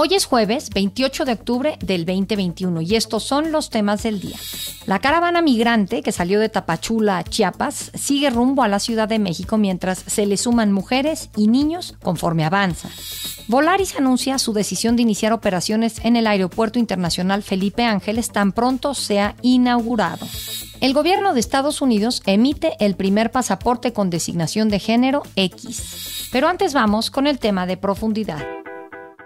Hoy es jueves 28 de octubre del 2021 y estos son los temas del día. La caravana migrante que salió de Tapachula, Chiapas, sigue rumbo a la Ciudad de México mientras se le suman mujeres y niños conforme avanza. Volaris anuncia su decisión de iniciar operaciones en el Aeropuerto Internacional Felipe Ángeles tan pronto sea inaugurado. El gobierno de Estados Unidos emite el primer pasaporte con designación de género X. Pero antes vamos con el tema de profundidad.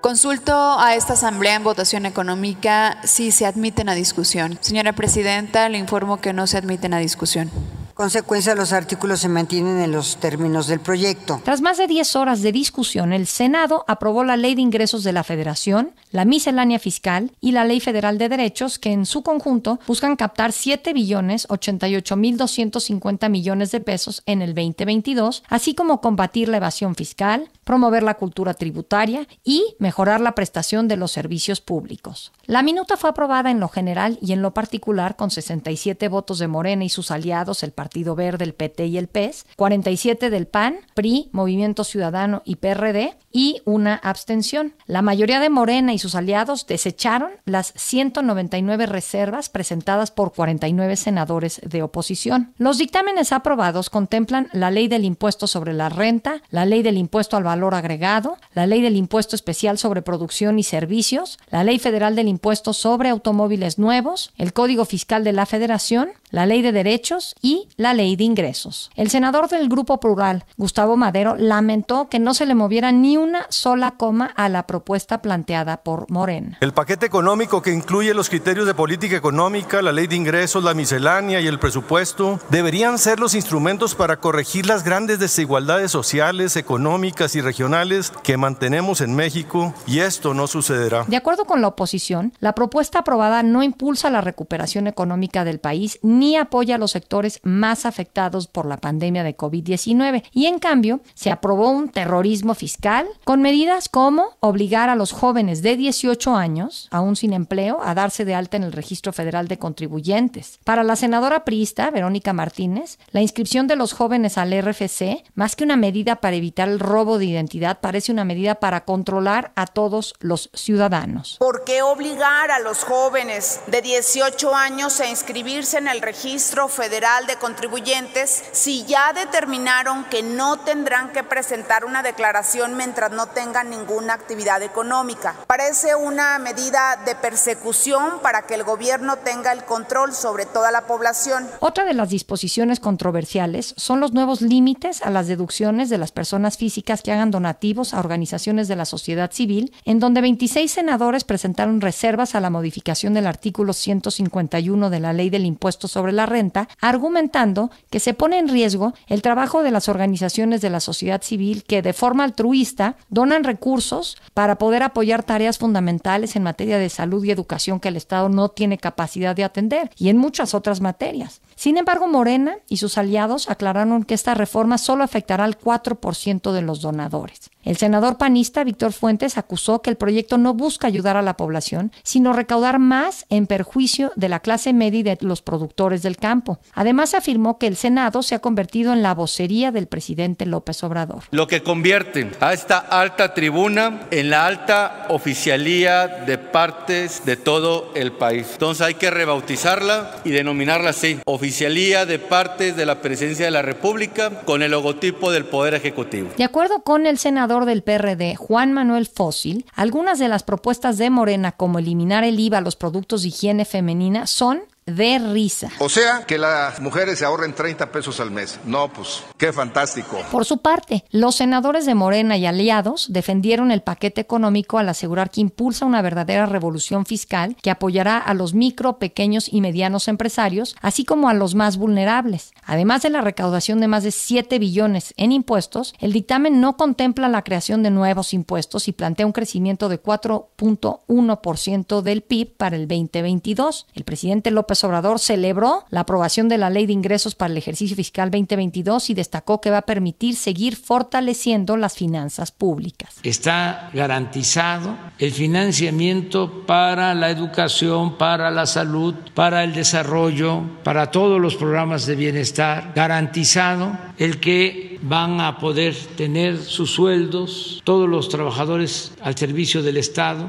Consulto a esta Asamblea en votación económica si se admiten a discusión. Señora Presidenta, le informo que no se admiten a discusión consecuencia, los artículos se mantienen en los términos del proyecto. Tras más de 10 horas de discusión, el Senado aprobó la Ley de Ingresos de la Federación, la miscelánea fiscal y la Ley Federal de Derechos, que en su conjunto buscan captar 7 billones 88 mil 250 millones de pesos en el 2022, así como combatir la evasión fiscal, promover la cultura tributaria y mejorar la prestación de los servicios públicos. La minuta fue aprobada en lo general y en lo particular con 67 votos de Morena y sus aliados, el Partido Verde, el PT y el PES, 47 del PAN, PRI, Movimiento Ciudadano y PRD y una abstención. La mayoría de Morena y sus aliados desecharon las 199 reservas presentadas por 49 senadores de oposición. Los dictámenes aprobados contemplan la ley del impuesto sobre la renta, la ley del impuesto al valor agregado, la ley del impuesto especial sobre producción y servicios, la ley federal del impuesto sobre automóviles nuevos, el Código Fiscal de la Federación, la ley de derechos y la ley de ingresos. El senador del Grupo Plural, Gustavo Madero, lamentó que no se le moviera ni una sola coma a la propuesta planteada por Morena. El paquete económico que incluye los criterios de política económica, la ley de ingresos, la miscelánea y el presupuesto deberían ser los instrumentos para corregir las grandes desigualdades sociales, económicas y regionales que mantenemos en México y esto no sucederá. De acuerdo con la oposición, la propuesta aprobada no impulsa la recuperación económica del país ni apoya a los sectores más afectados por la pandemia de COVID-19 y en cambio se aprobó un terrorismo fiscal con medidas como obligar a los jóvenes de 18 años, aún sin empleo, a darse de alta en el Registro Federal de Contribuyentes. Para la senadora priista, Verónica Martínez, la inscripción de los jóvenes al RFC, más que una medida para evitar el robo de identidad, parece una medida para controlar a todos los ciudadanos. ¿Por qué obligar a los jóvenes de 18 años a inscribirse en el Registro Federal de Contribuyentes si ya determinaron que no tendrán que presentar una declaración mientras no tengan ninguna actividad económica? Parece una medida de persecución para que el gobierno tenga el control sobre toda la población. Otra de las disposiciones controversiales son los nuevos límites a las deducciones de las personas físicas que donativos a organizaciones de la sociedad civil, en donde 26 senadores presentaron reservas a la modificación del artículo 151 de la Ley del Impuesto sobre la renta, argumentando que se pone en riesgo el trabajo de las organizaciones de la sociedad civil que de forma altruista donan recursos para poder apoyar tareas fundamentales en materia de salud y educación que el Estado no tiene capacidad de atender y en muchas otras materias. Sin embargo, Morena y sus aliados aclararon que esta reforma solo afectará al 4% de los donadores. El senador panista Víctor Fuentes acusó que el proyecto no busca ayudar a la población, sino recaudar más en perjuicio de la clase media y de los productores del campo. Además, afirmó que el Senado se ha convertido en la vocería del presidente López Obrador. Lo que convierte a esta alta tribuna en la alta oficialía de partes de todo el país. Entonces hay que rebautizarla y denominarla así, oficialía de partes de la presidencia de la República con el logotipo del Poder Ejecutivo. De acuerdo con el senador del PRD, Juan Manuel Fósil, algunas de las propuestas de Morena, como eliminar el IVA a los productos de higiene femenina, son de risa. O sea, que las mujeres se ahorren 30 pesos al mes. No, pues, qué fantástico. Por su parte, los senadores de Morena y aliados defendieron el paquete económico al asegurar que impulsa una verdadera revolución fiscal que apoyará a los micro, pequeños y medianos empresarios, así como a los más vulnerables. Además de la recaudación de más de 7 billones en impuestos, el dictamen no contempla la creación de nuevos impuestos y plantea un crecimiento de 4.1% del PIB para el 2022. El presidente López López Obrador celebró la aprobación de la Ley de Ingresos para el ejercicio fiscal 2022 y destacó que va a permitir seguir fortaleciendo las finanzas públicas. Está garantizado el financiamiento para la educación, para la salud, para el desarrollo, para todos los programas de bienestar, garantizado el que van a poder tener sus sueldos todos los trabajadores al servicio del Estado.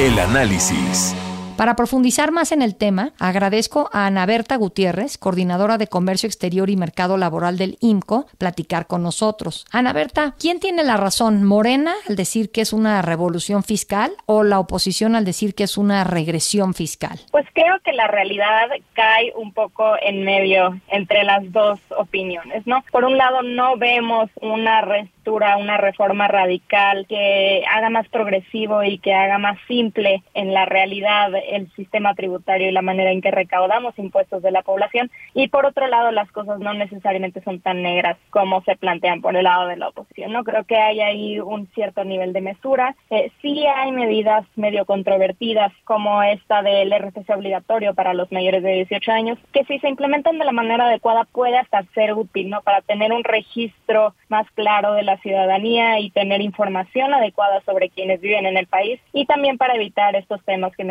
El análisis. Para profundizar más en el tema, agradezco a Ana Berta Gutiérrez, coordinadora de Comercio Exterior y Mercado Laboral del IMCO, platicar con nosotros. Ana Berta, ¿quién tiene la razón? ¿Morena al decir que es una revolución fiscal o la oposición al decir que es una regresión fiscal? Pues creo que la realidad cae un poco en medio entre las dos opiniones, ¿no? Por un lado, no vemos una una reforma radical que haga más progresivo y que haga más simple en la realidad el sistema tributario y la manera en que recaudamos impuestos de la población. Y por otro lado, las cosas no necesariamente son tan negras como se plantean por el lado de la oposición. No creo que haya ahí un cierto nivel de mesura. Eh, sí hay medidas medio controvertidas como esta del RTC obligatorio para los mayores de 18 años, que si se implementan de la manera adecuada puede hasta ser útil, ¿no? Para tener un registro más claro de la ciudadanía y tener información adecuada sobre quienes viven en el país y también para evitar estos temas que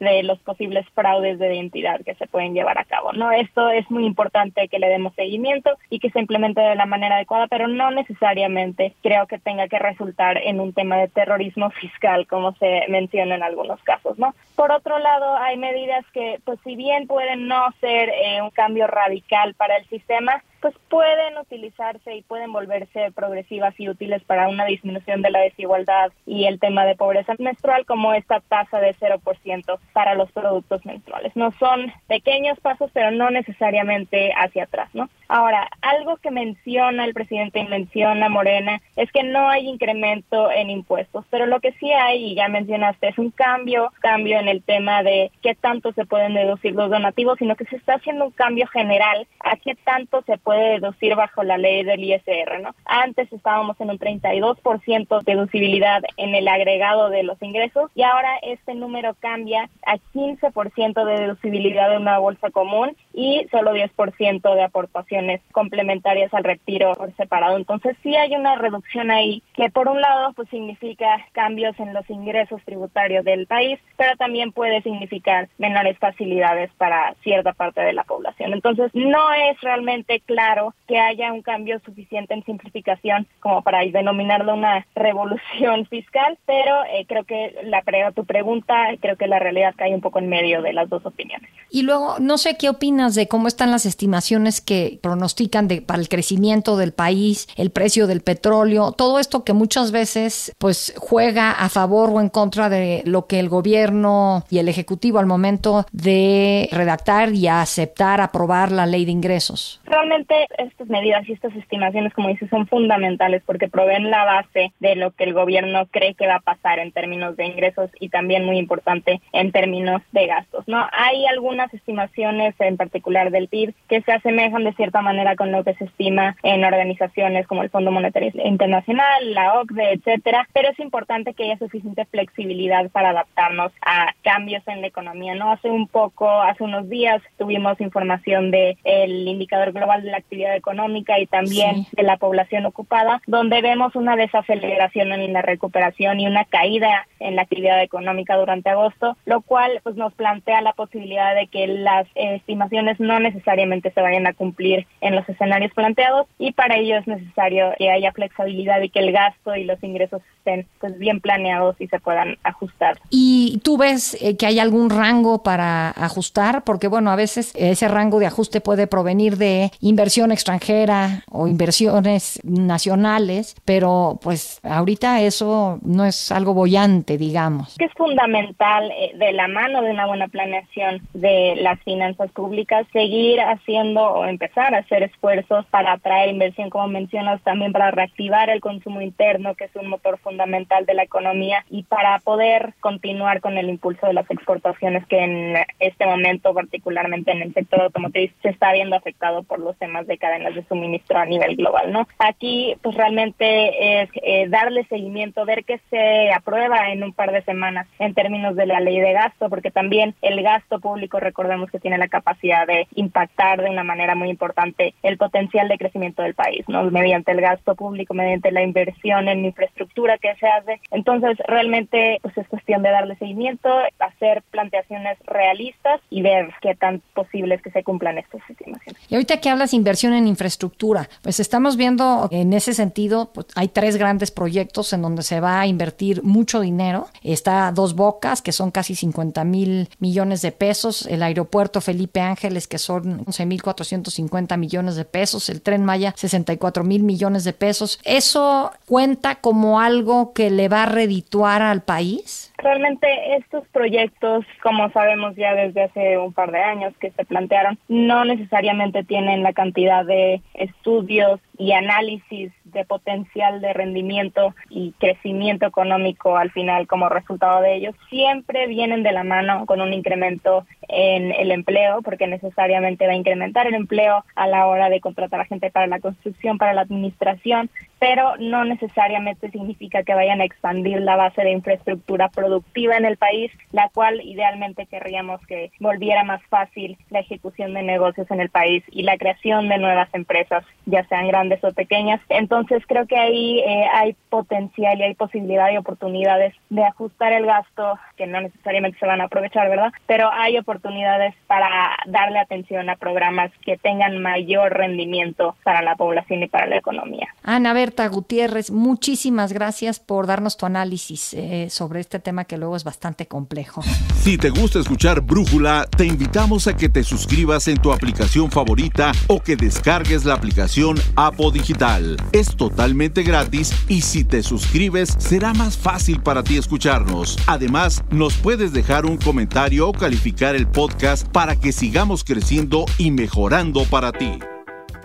de los posibles fraudes de identidad que se pueden llevar a cabo. No, esto es muy importante que le demos seguimiento y que se implemente de la manera adecuada, pero no necesariamente creo que tenga que resultar en un tema de terrorismo fiscal como se menciona en algunos casos, ¿no? Por otro lado, hay medidas que, pues, si bien pueden no ser eh, un cambio radical para el sistema, pues pueden utilizarse y pueden volverse progresivas y útiles para una disminución de la desigualdad y el tema de pobreza menstrual como esta tasa de 0% para los productos menstruales. No son pequeños pasos, pero no necesariamente hacia atrás, ¿no? Ahora, algo que menciona el presidente y menciona Morena es que no hay incremento en impuestos, pero lo que sí hay, y ya mencionaste, es un cambio, cambio en el tema de qué tanto se pueden deducir los donativos, sino que se está haciendo un cambio general a qué tanto se puede deducir bajo la ley del ISR, ¿no? Antes estábamos en un 32% de deducibilidad en el agregado de los ingresos y ahora este número cambia a 15% de deducibilidad de una bolsa común y solo 10% de aportaciones complementarias al retiro por separado. Entonces sí hay una reducción ahí que por un lado pues significa cambios en los ingresos tributarios del país, pero también puede significar menores facilidades para cierta parte de la población. Entonces no es realmente claro claro que haya un cambio suficiente en simplificación como para denominarlo una revolución fiscal, pero eh, creo que la tu pregunta, creo que la realidad cae un poco en medio de las dos opiniones. Y luego, no sé qué opinas de cómo están las estimaciones que pronostican de, para el crecimiento del país, el precio del petróleo, todo esto que muchas veces pues juega a favor o en contra de lo que el gobierno y el ejecutivo al momento de redactar y aceptar, aprobar la ley de ingresos. Realmente estas medidas y estas estimaciones, como dices, son fundamentales porque proveen la base de lo que el gobierno cree que va a pasar en términos de ingresos y también muy importante en términos de gastos. No hay algunas estimaciones en particular del PIB que se asemejan de cierta manera con lo que se estima en organizaciones como el Fondo Monetario Internacional, la OCDE, etcétera, pero es importante que haya suficiente flexibilidad para adaptarnos a cambios en la economía. No hace un poco, hace unos días tuvimos información de el indicador global de la actividad económica y también de la población ocupada, donde vemos una desaceleración en la recuperación y una caída en la actividad económica durante agosto, lo cual pues nos plantea la posibilidad de que las estimaciones no necesariamente se vayan a cumplir en los escenarios planteados y para ello es necesario que haya flexibilidad y que el gasto y los ingresos estén pues bien planeados y se puedan ajustar. ¿Y tú ves eh, que hay algún rango para ajustar? Porque bueno, a veces ese rango de ajuste puede provenir de inversión extranjera o inversiones nacionales, pero pues ahorita eso no es algo bollante, digamos. Es fundamental eh, de la mano de una buena planeación de las finanzas públicas seguir haciendo o empezar a hacer esfuerzos para atraer inversión, como mencionas, también para reactivar el consumo interno, que es un motor fundamental de la economía, y para poder continuar con el impulso de las exportaciones que en este momento, particularmente en el sector automotriz, se está viendo afectado por los temas de cadenas de suministro a nivel global, ¿no? Aquí, pues realmente es eh, darle seguimiento, ver que se aprueba en un par de semanas en términos de la ley de gasto, porque también el gasto público, recordemos que tiene la capacidad de impactar de una manera muy importante el potencial de crecimiento del país, ¿no? Mediante el gasto público, mediante la inversión en infraestructura que se hace. Entonces, realmente, pues es cuestión de darle seguimiento, hacer planteaciones realistas y ver qué tan posible es que se cumplan estas estimaciones. Y ahorita que hablas inversión en infraestructura, pues estamos viendo en ese sentido, pues hay tres grandes proyectos en donde se va a invertir mucho dinero. Está Dos Bocas, que son casi 50 mil millones de pesos, el aeropuerto Felipe Ángeles, que son 11.450 millones de pesos, el tren Maya, 64 mil millones de pesos. ¿Eso cuenta como algo que le va a redituar al país? Realmente estos proyectos, como sabemos ya desde hace un par de años que se plantearon, no necesariamente tienen la cantidad de estudios y análisis de potencial de rendimiento y crecimiento económico al final como resultado de ellos, siempre vienen de la mano con un incremento en el empleo, porque necesariamente va a incrementar el empleo a la hora de contratar a gente para la construcción, para la administración, pero no necesariamente significa que vayan a expandir la base de infraestructura productiva en el país, la cual idealmente querríamos que volviera más fácil la ejecución de negocios en el país y la creación de nuevas empresas, ya sean grandes o pequeñas. Entonces creo que ahí eh, hay potencial y hay posibilidad y oportunidades de ajustar el gasto, que no necesariamente se van a aprovechar, ¿verdad? Pero hay oportunidades para darle atención a programas que tengan mayor rendimiento para la población y para la economía. Ana Berta Gutiérrez, muchísimas gracias por darnos tu análisis eh, sobre este tema que luego es bastante complejo. Si te gusta escuchar Brújula, te invitamos a que te suscribas en tu aplicación favorita o que descargues la aplicación Apo Digital. Es totalmente gratis y si te suscribes será más fácil para ti escucharnos. Además, nos puedes dejar un comentario o calificar el podcast para que sigamos creciendo y mejorando para ti.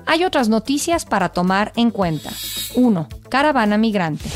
Hay otras noticias para tomar en cuenta. 1. Caravana migrante.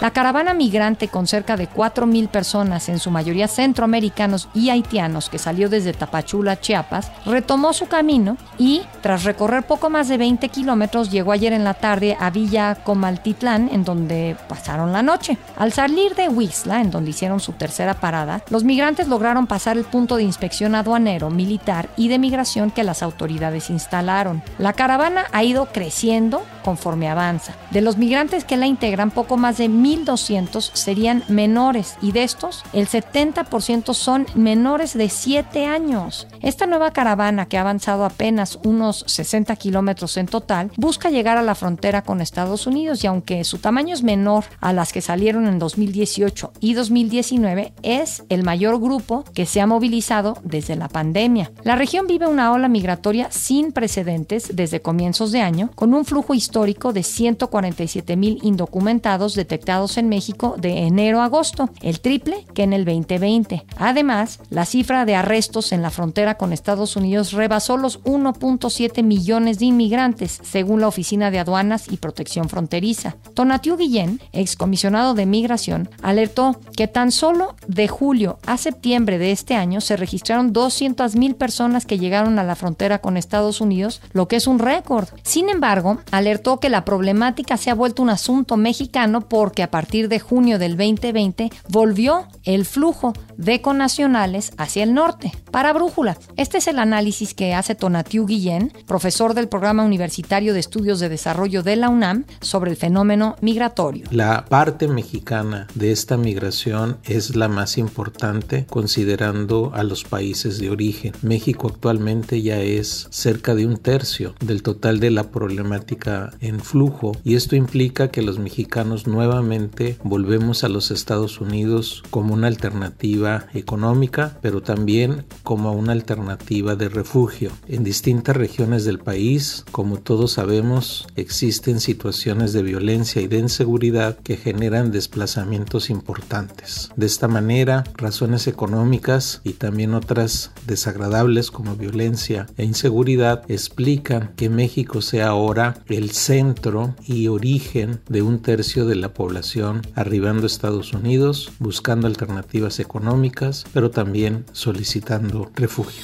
La caravana migrante con cerca de 4.000 personas, en su mayoría centroamericanos y haitianos, que salió desde Tapachula, Chiapas, retomó su camino y, tras recorrer poco más de 20 kilómetros, llegó ayer en la tarde a Villa Comaltitlán, en donde pasaron la noche. Al salir de Huixla, en donde hicieron su tercera parada, los migrantes lograron pasar el punto de inspección aduanero, militar y de migración que las autoridades instalaron. La caravana ha ido creciendo conforme avanza. De los migrantes que la integran, poco más de 1.200 serían menores y de estos el 70% son menores de 7 años. Esta nueva caravana que ha avanzado apenas unos 60 kilómetros en total busca llegar a la frontera con Estados Unidos y aunque su tamaño es menor a las que salieron en 2018 y 2019 es el mayor grupo que se ha movilizado desde la pandemia. La región vive una ola migratoria sin precedentes desde comienzos de año con un flujo histórico de 147 mil indocumentados detectados en México de enero a agosto, el triple que en el 2020. Además, la cifra de arrestos en la frontera con Estados Unidos rebasó los 1.7 millones de inmigrantes, según la Oficina de Aduanas y Protección Fronteriza. Tonatiu Guillén, excomisionado de Migración, alertó que tan solo de julio a septiembre de este año se registraron 200.000 personas que llegaron a la frontera con Estados Unidos, lo que es un récord. Sin embargo, alertó que la problemática se ha vuelto un asunto mexicano porque a partir de junio del 2020 volvió el flujo de conacionales hacia el norte. Para Brújula, este es el análisis que hace Tonatiu Guillén, profesor del Programa Universitario de Estudios de Desarrollo de la UNAM, sobre el fenómeno migratorio. La parte mexicana de esta migración es la más importante considerando a los países de origen. México actualmente ya es cerca de un tercio del total de la problemática en flujo y esto implica que los mexicanos nuevamente volvemos a los Estados Unidos como una alternativa económica, pero también como una alternativa de refugio. En distintas regiones del país, como todos sabemos, existen situaciones de violencia y de inseguridad que generan desplazamientos importantes. De esta manera, razones económicas y también otras desagradables como violencia e inseguridad explican que México sea ahora el centro y origen de un tercio de la población arribando a Estados Unidos, buscando alternativas económicas, pero también solicitando refugio.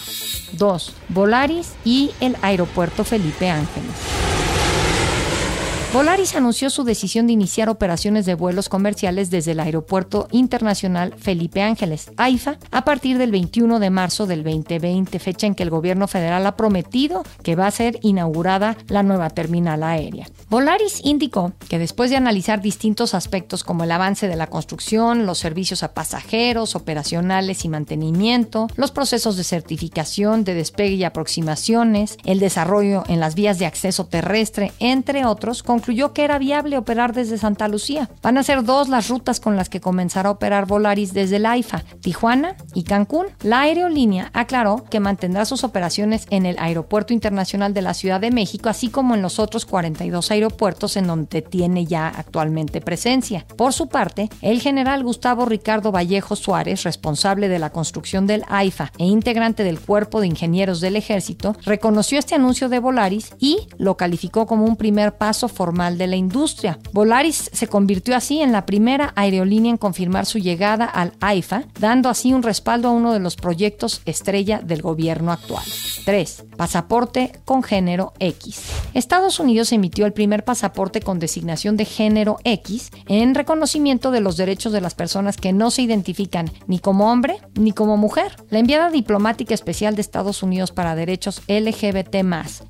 2. Volaris y el aeropuerto Felipe Ángeles. Volaris anunció su decisión de iniciar operaciones de vuelos comerciales desde el Aeropuerto Internacional Felipe Ángeles, AIFA, a partir del 21 de marzo del 2020, fecha en que el gobierno federal ha prometido que va a ser inaugurada la nueva terminal aérea. Volaris indicó que después de analizar distintos aspectos como el avance de la construcción, los servicios a pasajeros, operacionales y mantenimiento, los procesos de certificación, de despegue y aproximaciones, el desarrollo en las vías de acceso terrestre, entre otros, con concluyó que era viable operar desde Santa Lucía. Van a ser dos las rutas con las que comenzará a operar Volaris desde el AIFA, Tijuana y Cancún. La aerolínea aclaró que mantendrá sus operaciones en el Aeropuerto Internacional de la Ciudad de México, así como en los otros 42 aeropuertos en donde tiene ya actualmente presencia. Por su parte, el general Gustavo Ricardo Vallejo Suárez, responsable de la construcción del AIFA e integrante del Cuerpo de Ingenieros del Ejército, reconoció este anuncio de Volaris y lo calificó como un primer paso formal de la industria. Volaris se convirtió así en la primera aerolínea en confirmar su llegada al AIFA, dando así un respaldo a uno de los proyectos estrella del gobierno actual. 3. Pasaporte con género X. Estados Unidos emitió el primer pasaporte con designación de género X en reconocimiento de los derechos de las personas que no se identifican ni como hombre ni como mujer. La enviada diplomática especial de Estados Unidos para derechos LGBT,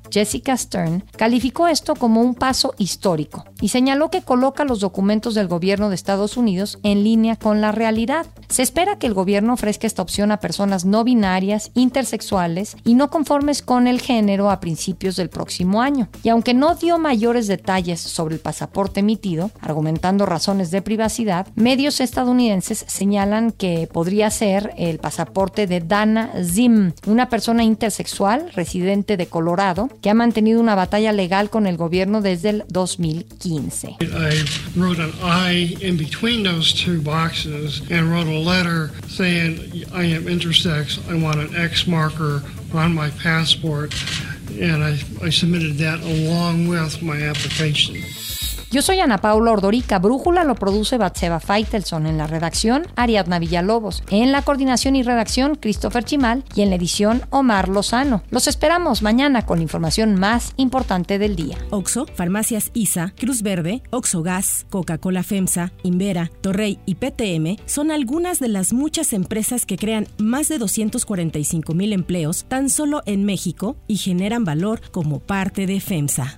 Jessica Stern, calificó esto como un paso histórico histórico y señaló que coloca los documentos del gobierno de Estados Unidos en línea con la realidad. Se espera que el gobierno ofrezca esta opción a personas no binarias, intersexuales y no conformes con el género a principios del próximo año. Y aunque no dio mayores detalles sobre el pasaporte emitido, argumentando razones de privacidad, medios estadounidenses señalan que podría ser el pasaporte de Dana Zim, una persona intersexual residente de Colorado que ha mantenido una batalla legal con el gobierno desde el 2015. I wrote an I in between those two boxes and wrote a letter saying I am intersex. I want an X marker on my passport, and I, I submitted that along with my application. Yo soy Ana Paula Ordorica. Brújula lo produce Batseba Feitelson. En la redacción, Ariadna Villalobos. En la coordinación y redacción, Christopher Chimal. Y en la edición, Omar Lozano. Los esperamos mañana con la información más importante del día. Oxo, Farmacias ISA, Cruz Verde, Oxo Gas, Coca-Cola FEMSA, Invera, Torrey y PTM son algunas de las muchas empresas que crean más de 245 mil empleos tan solo en México y generan valor como parte de FEMSA.